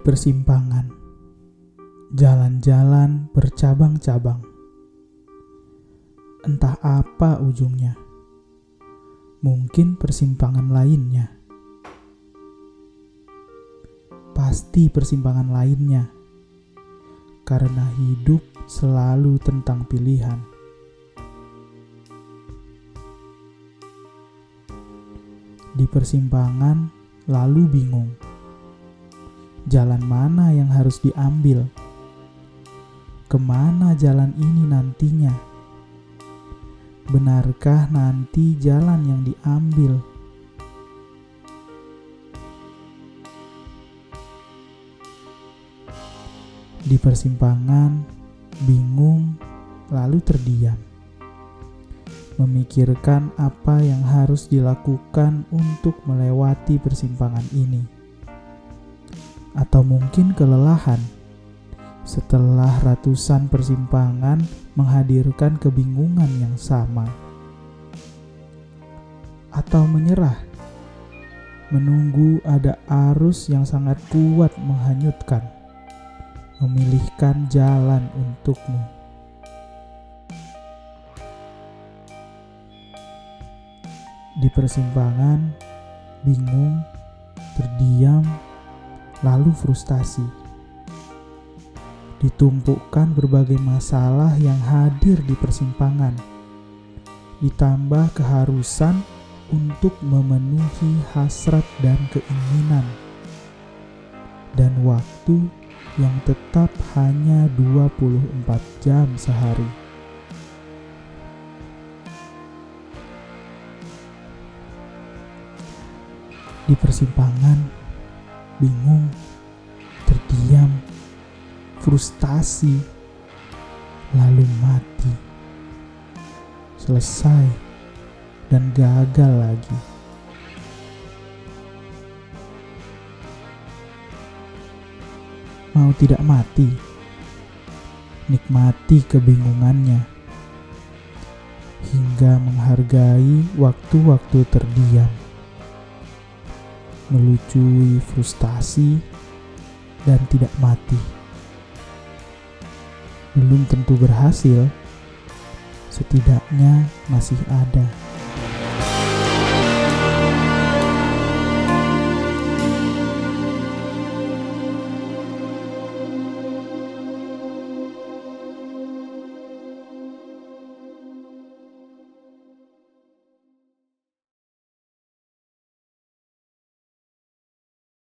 persimpangan, jalan-jalan bercabang-cabang. Entah apa ujungnya, mungkin persimpangan lainnya. Pasti persimpangan lainnya, karena hidup selalu tentang pilihan. Di persimpangan, lalu bingung jalan mana yang harus diambil, ke mana jalan ini nantinya. Benarkah nanti jalan yang diambil? Di persimpangan, bingung, lalu terdiam, memikirkan apa yang harus dilakukan untuk melewati persimpangan ini atau mungkin kelelahan. Setelah ratusan persimpangan menghadirkan kebingungan yang sama, atau menyerah, menunggu ada arus yang sangat kuat menghanyutkan, memilihkan jalan untukmu. Di persimpangan, bingung, terdiam, lalu frustasi. Ditumpukkan berbagai masalah yang hadir di persimpangan, ditambah keharusan untuk memenuhi hasrat dan keinginan, dan waktu yang tetap hanya 24 jam sehari. Di persimpangan, bingung, terdiam, frustasi, lalu mati. Selesai dan gagal lagi. Mau tidak mati, nikmati kebingungannya hingga menghargai waktu-waktu terdiam melucui frustasi dan tidak mati. Belum tentu berhasil, setidaknya masih ada.